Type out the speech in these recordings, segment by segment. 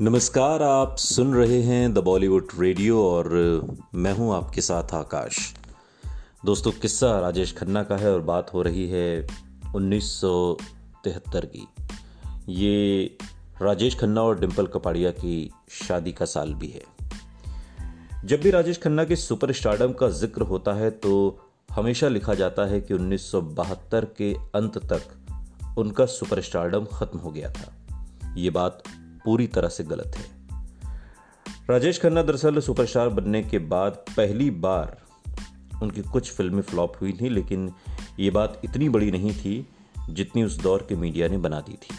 नमस्कार, आप सुन रहे हैं द बॉलीवुड रेडियो और मैं हूँ आपके साथ आकाश। दोस्तों, किस्सा राजेश खन्ना का है और बात हो रही है 1973 की। ये राजेश खन्ना और डिम्पल कपाड़िया की शादी का साल भी है। जब भी राजेश खन्ना के सुपर स्टार्डम का ज़िक्र होता है तो हमेशा लिखा जाता है कि 1972 के अंत तक उनका सुपर स्टार्डम खत्म हो गया था। ये बात पूरी तरह से गलत है। राजेश खन्ना दरअसल सुपरस्टार बनने के बाद पहली बार उनकी कुछ फ़िल्में फ्लॉप हुई थी, लेकिन ये बात इतनी बड़ी नहीं थी जितनी उस दौर के मीडिया ने बना दी थी।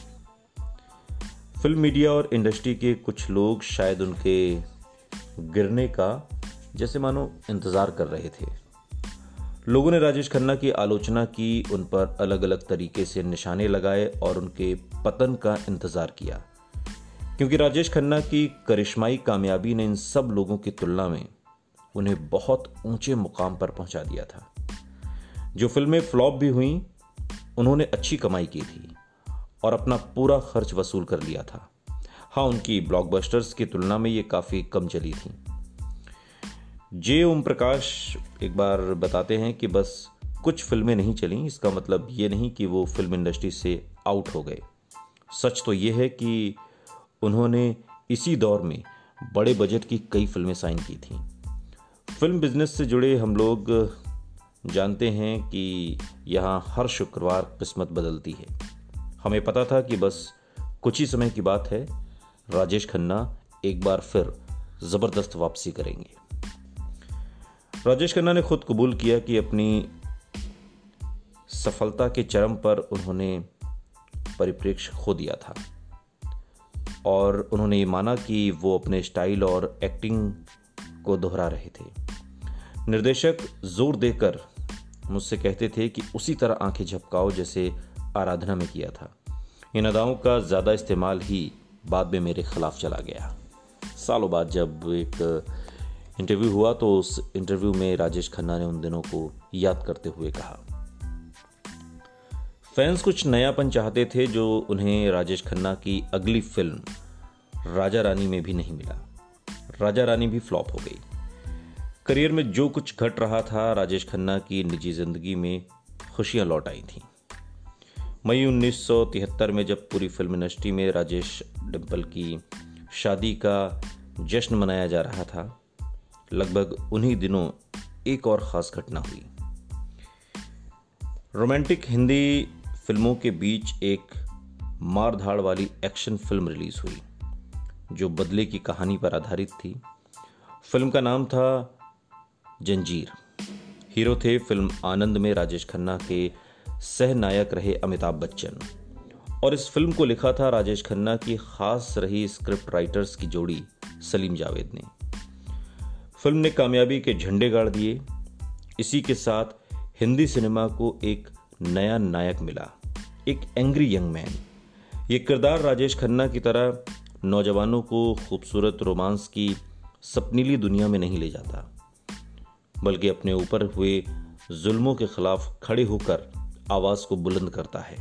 फ़िल्म मीडिया और इंडस्ट्री के कुछ लोग शायद उनके गिरने का, जैसे मानो, इंतज़ार कर रहे थे। लोगों ने राजेश खन्ना की आलोचना की, उन पर अलग अलग तरीके से निशाने लगाए और उनके पतन का इंतज़ार किया। क्योंकि राजेश खन्ना की करिश्माई कामयाबी ने इन सब लोगों की तुलना में उन्हें बहुत ऊँचे मुकाम पर पहुँचा दिया था। जो फ़िल्में फ्लॉप भी हुई, उन्होंने अच्छी कमाई की थी और अपना पूरा खर्च वसूल कर लिया था। हाँ उनकी ब्लॉकबस्टर्स की तुलना में ये काफ़ी कम चली थी। जे ओम प्रकाश एक बार बताते हैं कि बस कुछ फ़िल्में नहीं चली, इसका मतलब ये नहीं कि वो फ़िल्म इंडस्ट्री से आउट हो गए। सच तो ये है कि उन्होंने इसी दौर में बड़े बजट की कई फ़िल्में साइन की थीं। फ़िल्म बिज़नेस से जुड़े हम लोग जानते हैं कि यहाँ हर शुक्रवार किस्मत बदलती है। हमें पता था कि बस कुछ ही समय की बात है। राजेश खन्ना एक बार फिर ज़बरदस्त वापसी करेंगे। राजेश खन्ना ने खुद कबूल किया कि अपनी सफलता के चरम पर उन्होंने परिप्रेक्ष्य खो दिया था। और उन्होंने ये माना कि वो अपने स्टाइल और एक्टिंग को दोहरा रहे थे। निर्देशक ज़ोर देकर मुझसे कहते थे कि उसी तरह आँखें झपकाओ जैसे आराधना में किया था। इन अदाओं का ज़्यादा इस्तेमाल ही बाद में मेरे खिलाफ चला गया। सालों बाद जब एक इंटरव्यू हुआ तो उस इंटरव्यू में राजेश खन्ना ने उन दिनों को याद करते हुए कहा। फैंस कुछ नयापन चाहते थे जो उन्हें राजेश खन्ना की अगली फ़िल्म, राजा रानी में भी नहीं मिला। राजा रानी भी फ्लॉप हो गई। करियर में जो कुछ घट रहा था, राजेश खन्ना की निजी ज़िंदगी में खुशियाँ लौट आई थीं। मई 1973 में जब पूरी फ़िल्म इंडस्ट्री में राजेश डिम्पल की शादी का जश्न मनाया जा रहा था, लगभग उन्हीं दिनों एक और ख़ास घटना हुई। रोमांटिक हिंदी फ़िल्मों के बीच एक मारधाड़ वाली एक्शन फ़िल्म रिलीज़ हुई, जो बदले की कहानी पर आधारित थी। फ़िल्म का नाम था जंजीर। हीरो थे फ़िल्म आनंद में राजेश खन्ना के सह नायक रहे अमिताभ बच्चन। और इस फ़िल्म को लिखा था राजेश खन्ना की खास रही स्क्रिप्ट राइटर्स की जोड़ी सलीम जावेद ने। फ़िल्म ने कामयाबी के झंडे गाड़ दिए। इसी के साथ हिंदी सिनेमा को एक नया नायक मिला। एक एंग्री यंग मैन ये किरदार राजेश खन्ना की तरह नौजवानों को खूबसूरत रोमांस की सपनीली दुनिया में नहीं ले जाता, बल्कि अपने ऊपर हुए जुल्मों के खिलाफ खड़े होकर आवाज़ को बुलंद करता है।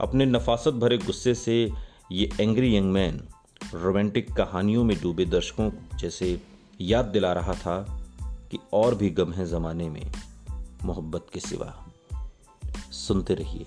अपने नफासत भरे गुस्से से ये एंग्री यंग मैन रोमांटिक कहानियों में डूबे दर्शकों जैसे याद दिला रहा था कि और भी गम है ज़माने में मोहब्बत के सिवा। सुनते रहिए।